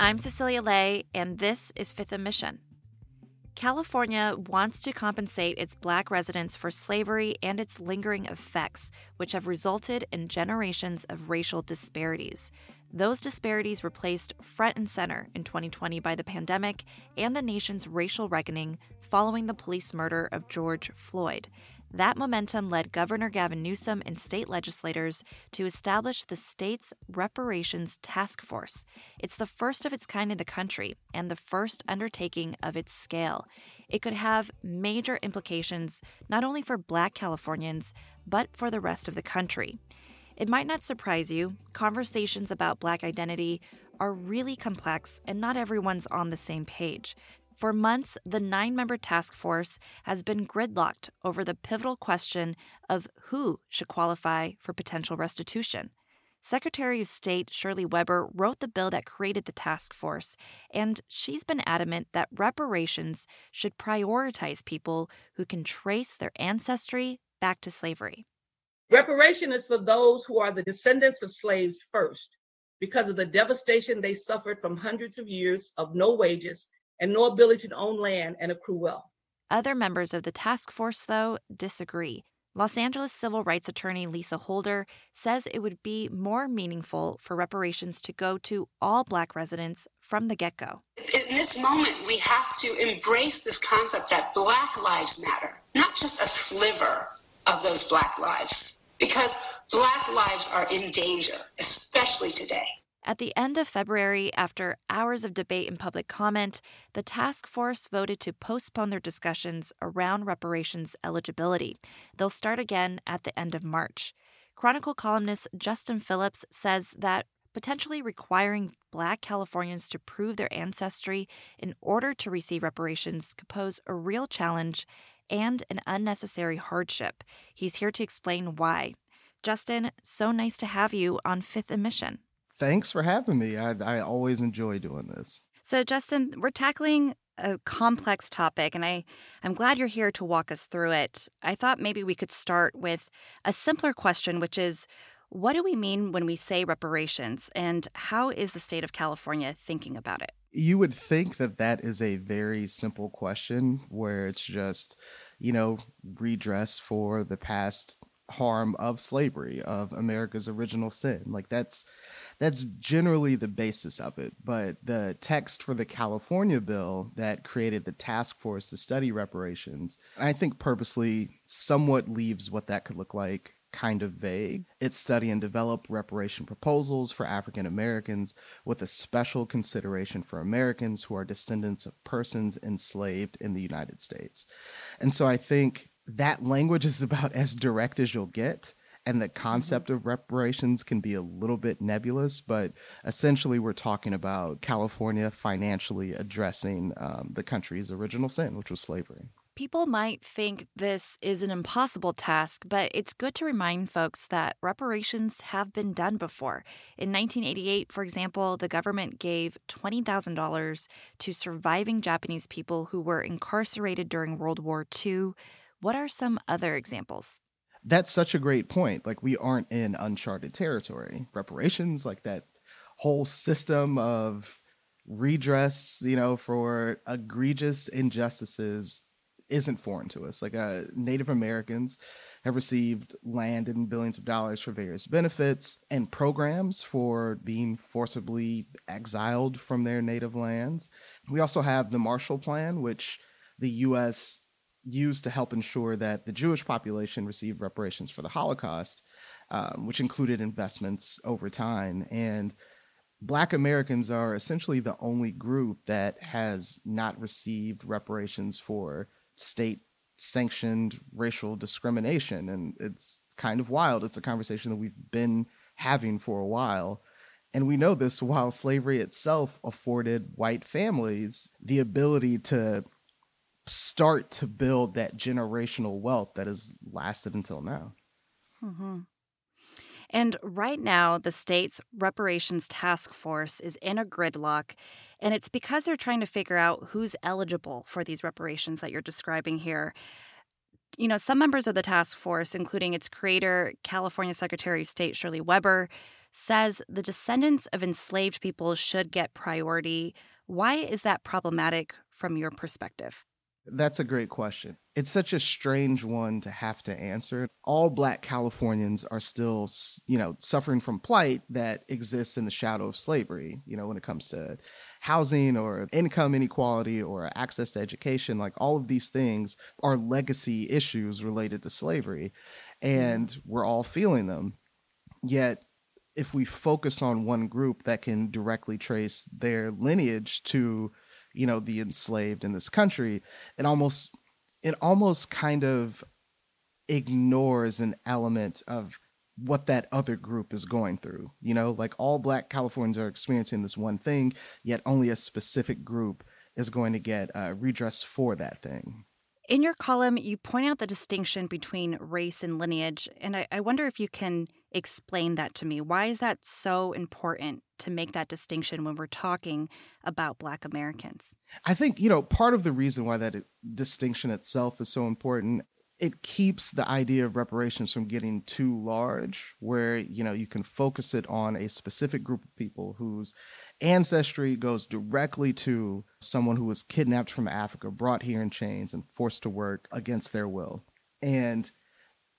I'm Cecilia Lei, and this is Fifth & Mission. California wants to compensate its black residents for slavery and its lingering effects, which have resulted in generations of racial disparities. Those disparities were placed front and center in 2020 by the pandemic and the nation's racial reckoning following the police murder of George Floyd. That momentum led Governor Gavin Newsom and state legislators to establish the state's Reparations Task Force. It's the first of its kind in the country and the first undertaking of its scale. It could have major implications not only for black Californians, but for the rest of the country. It might not surprise you, conversations about black identity are really complex and not everyone's on the same page. For months, the nine member task force has been gridlocked over the pivotal question of who should qualify for potential restitution. Secretary of State Shirley Weber wrote the bill that created the task force, and she's been adamant that reparations should prioritize people who can trace their ancestry back to slavery. Reparation is for those who are the descendants of slaves first, because of the devastation they suffered from hundreds of years of no wages and no ability to own land and accrue wealth. Other members of the task force, though, disagree. Los Angeles civil rights attorney Lisa Holder says it would be more meaningful for reparations to go to all Black residents from the get go. In this moment, we have to embrace this concept that Black lives matter, not just a sliver of those Black lives, because Black lives are in danger, especially today. At the end of February, after hours of debate and public comment, the task force voted to postpone their discussions around reparations eligibility. They'll start again at the end of March. Chronicle columnist Justin Phillips says that potentially requiring Black Californians to prove their ancestry in order to receive reparations could pose a real challenge and an unnecessary hardship. He's here to explain why. Justin, so nice to have you on Fifth & Mission. Thanks for having me. I, I always enjoy doing this. So, Justin, we're tackling a complex topic, and I, I'm glad you're here to walk us through it. I thought maybe we could start with a simpler question, which is what do we mean when we say reparations, and how is the state of California thinking about it? You would think that that is a very simple question where it's just, you know, redress for the past harm of slavery, of America's original sin. Like that's that's generally the basis of it. But the text for the California bill that created the task force to study reparations, I think purposely somewhat leaves what that could look like kind of vague. It study and develop reparation proposals for African Americans with a special consideration for Americans who are descendants of persons enslaved in the United States. And so I think that language is about as direct as you'll get and the mm-hmm. concept of reparations can be a little bit nebulous, but essentially we're talking about California financially addressing um, the country's original sin, which was slavery. People might think this is an impossible task, but it's good to remind folks that reparations have been done before. In 1988, for example, the government gave $20,000 to surviving Japanese people who were incarcerated during World War II. What are some other examples? That's such a great point. Like, we aren't in uncharted territory. Reparations, like that whole system of redress, you know, for egregious injustices isn't foreign to us. Like, uh, Native Americans have received land and billions of dollars for various benefits and programs for being forcibly exiled from their native lands. We also have the Marshall Plan, which the U.S used to help ensure that the Jewish population received reparations for the Holocaust, um, which included investments over time. And Black Americans are essentially the only group that has not received reparations for state sanctioned racial discrimination. And it's kind of wild. It's a conversation that we've been having for a while. And we know this while slavery itself afforded white families the ability to start to build that generational wealth that has lasted until now. Mm-hmm. And right now, the state's reparations task force is in a gridlock, and it's because they're trying to figure out who's eligible for these reparations that you're describing here. You know, some members of the task force, including its creator, California Secretary of State Shirley Weber, says the descendants of enslaved people should get priority. Why is that problematic from your perspective? That's a great question. It's such a strange one to have to answer. All black Californians are still, you know, suffering from plight that exists in the shadow of slavery, you know, when it comes to housing or income inequality or access to education, like all of these things are legacy issues related to slavery mm-hmm. and we're all feeling them. Yet if we focus on one group that can directly trace their lineage to you know the enslaved in this country it almost it almost kind of ignores an element of what that other group is going through you know? Like all black californians are experiencing this one thing yet only a specific group is going to get uh, redress for that thing. In your column, you point out the distinction between race and lineage, and I, I, wonder if you can explain that to me. Why is that so important to make that distinction when we're talking about Black Americans? I think, you know, part of the reason why that uh, distinction itself is so important it keeps the idea of reparations from getting too large where you know you can focus it on a specific group of people whose ancestry goes directly to someone who was kidnapped from africa brought here in chains and forced to work against their will and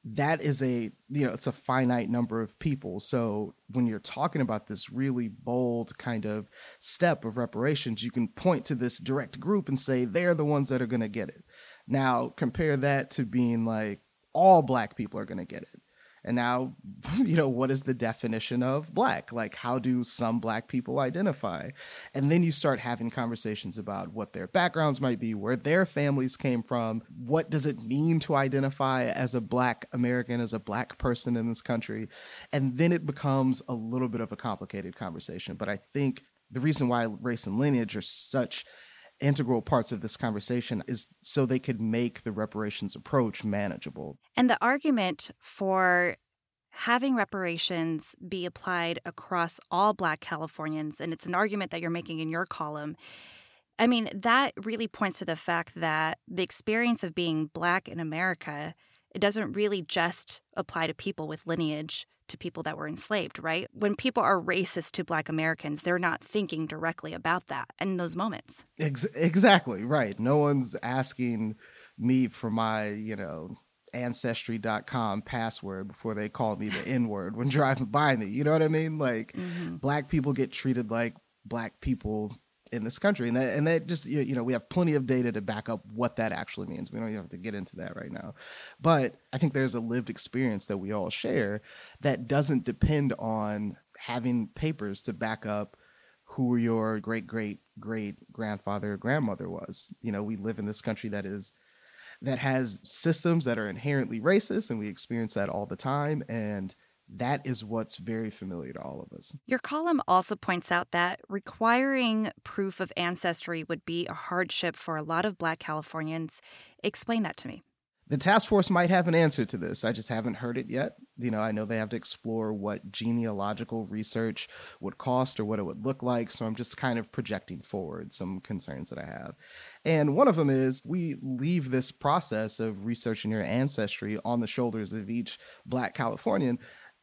that is a you know it's a finite number of people so when you're talking about this really bold kind of step of reparations you can point to this direct group and say they're the ones that are going to get it now compare that to being like all black people are going to get it. And now, you know, what is the definition of black? Like, how do some black people identify? And then you start having conversations about what their backgrounds might be, where their families came from. What does it mean to identify as a black American, as a black person in this country? And then it becomes a little bit of a complicated conversation. But I think the reason why race and lineage are such integral parts of this conversation is so they could make the reparations approach manageable. And the argument for having reparations be applied across all Black Californians, and it's an argument that you're making in your column. I mean, that really points to the fact that the experience of being Black in America, it doesn't really just apply to people with lineage to people that were enslaved, right? When people are racist to Black Americans, they're not thinking directly about that in those moments. Ex- exactly, right. No one's asking me for my, you know, ancestry.com password before they call me the N word when driving by me. You know what I mean? Like, mm-hmm. Black people get treated like Black people in this country. And that and that just you know we have plenty of data to back up what that actually means. We don't even have to get into that right now. But i think there's a lived experience that we all share that doesn't depend on having papers to back up who your great great great grandfather or grandmother was. You know we live in this country that is that has systems that are inherently racist and we experience that all the time. And that is what's very familiar to all of us. Your column also points out that requiring proof of ancestry would be a hardship for a lot of Black Californians. Explain that to me. The task force might have an answer to this. I just haven't heard it yet. You know, I know they have to explore what genealogical research would cost or what it would look like. So I'm just kind of projecting forward some concerns that I have. And one of them is we leave this process of researching your ancestry on the shoulders of each Black Californian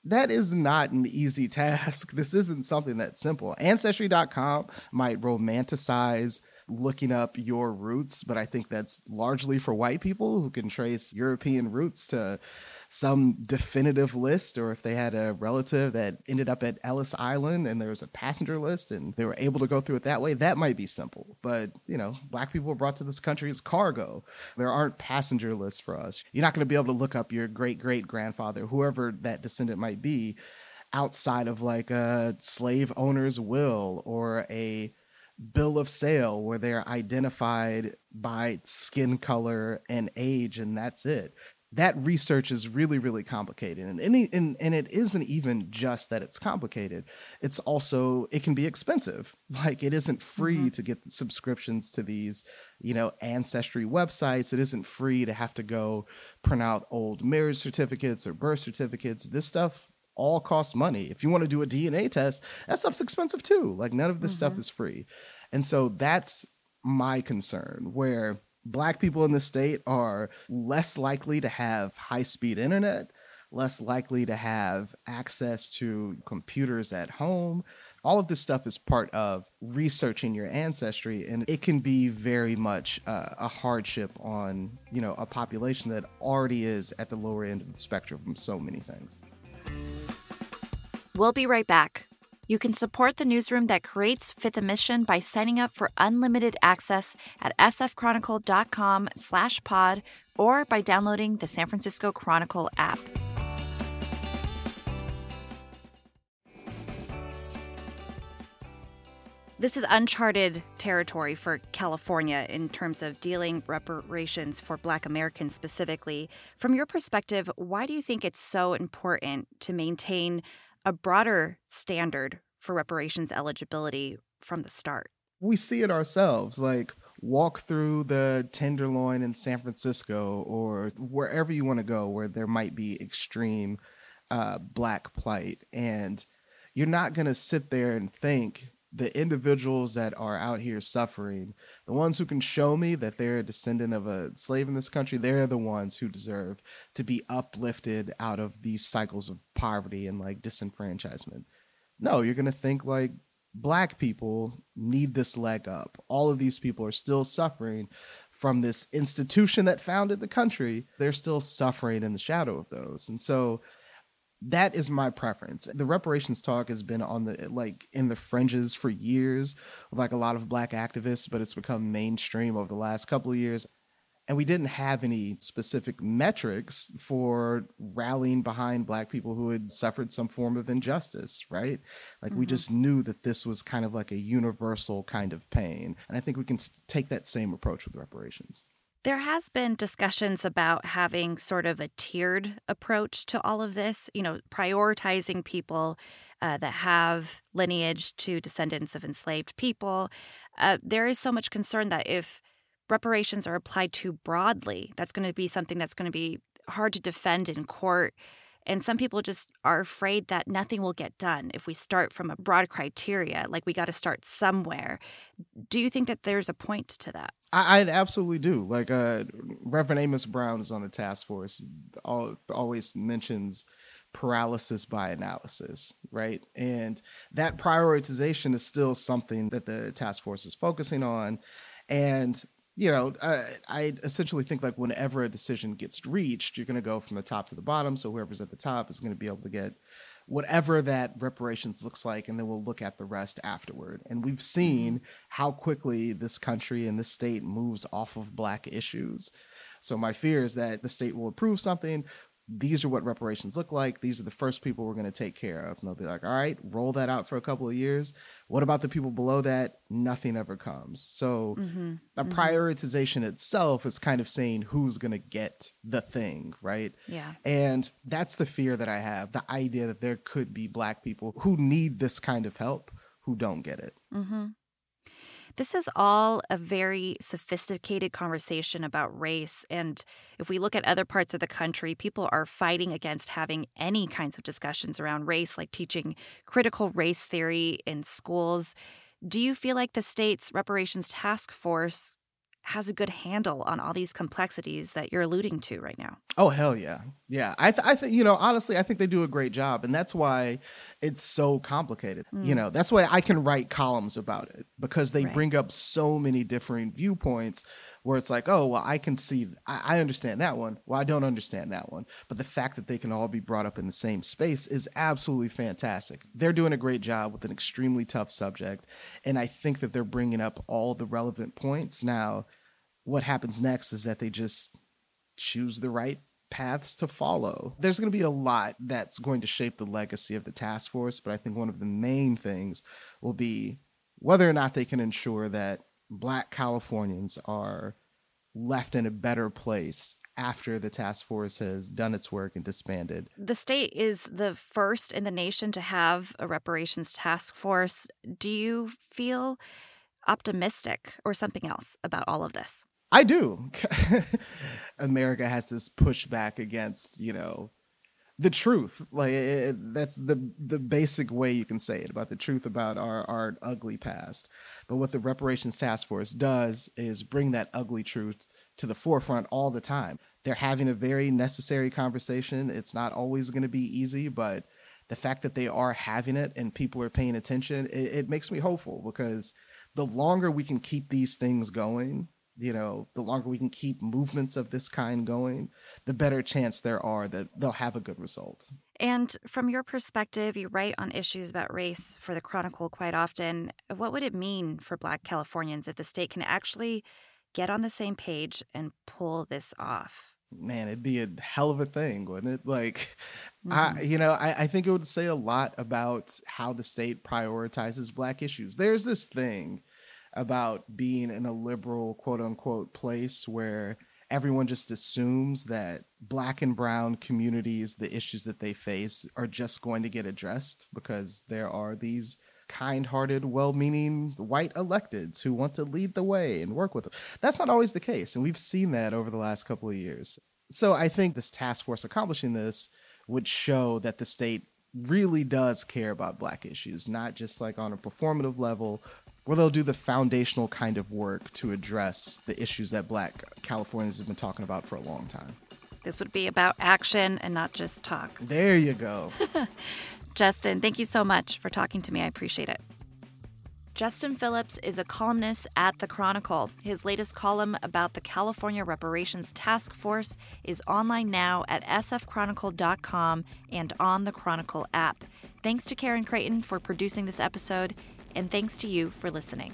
that is not an easy task. This isn't something that's simple. Ancestry.com might romanticize looking up your roots, but I think that's largely for white people who can trace European roots to some definitive list, or if they had a relative that ended up at Ellis Island and there was a passenger list and they were able to go through it that way, that might be simple. But, you know, black people were brought to this country as cargo. There aren't passenger lists for us. You're not going to be able to look up your great great grandfather, whoever that descendant might be, outside of like a slave owner's will or a bill of sale where they're identified by skin color and age and that's it that research is really really complicated. And any and, and it isn't even just that it's complicated. It's also it can be expensive. Like it isn't free mm-hmm. to get subscriptions to these you know ancestry websites. It isn't free to have to go print out old marriage certificates or birth certificates. This stuff all costs money. If you want to do a dna test that stuff's expensive too. Like none of this mm-hmm. stuff is free. And so that's my concern where black people in the state are less likely to have high speed internet, less likely to have access to computers at home. All of this stuff is part of researching your ancestry, and it can be very much uh, a hardship on you know a population that already is at the lower end of the spectrum from so many things. We'll be right back. You can support the newsroom that creates Fifth and Mission by signing up for unlimited access at sfchronicle.com slash pod or by downloading the San Francisco Chronicle app. This is uncharted territory for California in terms of dealing reparations for Black Americans specifically. From your perspective, why do you think it's so important to maintain a broader standard for reparations eligibility from the start. We see it ourselves. Like, walk through the Tenderloin in San Francisco or wherever you want to go where there might be extreme uh, black plight. And you're not going to sit there and think the individuals that are out here suffering, the ones who can show me that they're a descendant of a slave in this country, they're the ones who deserve to be uplifted out of these cycles of poverty and like disenfranchisement. No, you're going to think like black people need this leg up. All of these people are still suffering from this institution that founded the country. They're still suffering in the shadow of those. And so that is my preference. The reparations talk has been on the like in the fringes for years with like a lot of black activists, but it's become mainstream over the last couple of years. And we didn't have any specific metrics for rallying behind black people who had suffered some form of injustice, right? Like mm-hmm. we just knew that this was kind of like a universal kind of pain. And I think we can take that same approach with reparations. There has been discussions about having sort of a tiered approach to all of this, you know, prioritizing people uh, that have lineage to descendants of enslaved people. Uh, there is so much concern that if reparations are applied too broadly, that's going to be something that's going to be hard to defend in court. And some people just are afraid that nothing will get done if we start from a broad criteria, like we got to start somewhere. Do you think that there's a point to that? I, I absolutely do. Like uh, Reverend Amos Brown is on the task force, all, always mentions paralysis by analysis, right? And that prioritization is still something that the task force is focusing on. And you know, I, I, essentially think like whenever a decision gets reached, you're going to go from the top to the bottom. So whoever's at the top is going to be able to get whatever that reparations looks like, and then we'll look at the rest afterward. And we've seen mm-hmm. how quickly this country and this state moves off of black issues. So my fear is that the state will approve something, these are what reparations look like. These are the first people we're going to take care of. And they'll be like, all right, roll that out for a couple of years. What about the people below that? Nothing ever comes. So mm-hmm. a mm-hmm. prioritization itself is kind of saying who's going to get the thing, right? Yeah. And that's the fear that I have the idea that there could be Black people who need this kind of help who don't get it. Mm-hmm. This is all a very sophisticated conversation about race. And if we look at other parts of the country, people are fighting against having any kinds of discussions around race, like teaching critical race theory in schools. Do you feel like the state's reparations task force has a good handle on all these complexities that you're alluding to right now. Oh hell yeah, yeah. I th- I think you know honestly, I think they do a great job, and that's why it's so complicated. Mm. You know, that's why I can write columns about it because they right. bring up so many different viewpoints. Where it's like, oh well, I can see, I, I understand that one. Well, I don't understand that one. But the fact that they can all be brought up in the same space is absolutely fantastic. They're doing a great job with an extremely tough subject, and I think that they're bringing up all the relevant points now what happens next is that they just choose the right paths to follow. There's going to be a lot that's going to shape the legacy of the task force, but I think one of the main things will be whether or not they can ensure that black Californians are left in a better place after the task force has done its work and disbanded. The state is the first in the nation to have a reparations task force. Do you feel optimistic or something else about all of this? I do. America has this pushback against, you know, the truth. Like it, that's the the basic way you can say it about the truth about our our ugly past. But what the reparations task force does is bring that ugly truth to the forefront all the time. They're having a very necessary conversation. It's not always going to be easy, but the fact that they are having it and people are paying attention, it, it makes me hopeful because the longer we can keep these things going, you know, the longer we can keep movements of this kind going, the better chance there are that they'll have a good result. And from your perspective, you write on issues about race for the Chronicle quite often. What would it mean for Black Californians if the state can actually get on the same page and pull this off? Man, it'd be a hell of a thing, wouldn't it? Like, mm-hmm. I, you know, I, I think it would say a lot about how the state prioritizes Black issues. There's this thing about being in a liberal quote unquote place where everyone just assumes that black and brown communities the issues that they face are just going to get addressed because there are these kind-hearted well-meaning white electeds who want to lead the way and work with them. That's not always the case and we've seen that over the last couple of years. So i think this task force accomplishing this would show that the state really does care about black issues not just like on a performative level where they'll do the foundational kind of work to address the issues that black Californians have been talking about for a long time. This would be about action and not just talk. There you go. Justin, thank you so much for talking to me. I appreciate it. Justin Phillips is a columnist at The Chronicle. His latest column about the California Reparations Task Force is online now at sfchronicle.com and on the Chronicle app. Thanks to Karen Creighton for producing this episode and thanks to you for listening.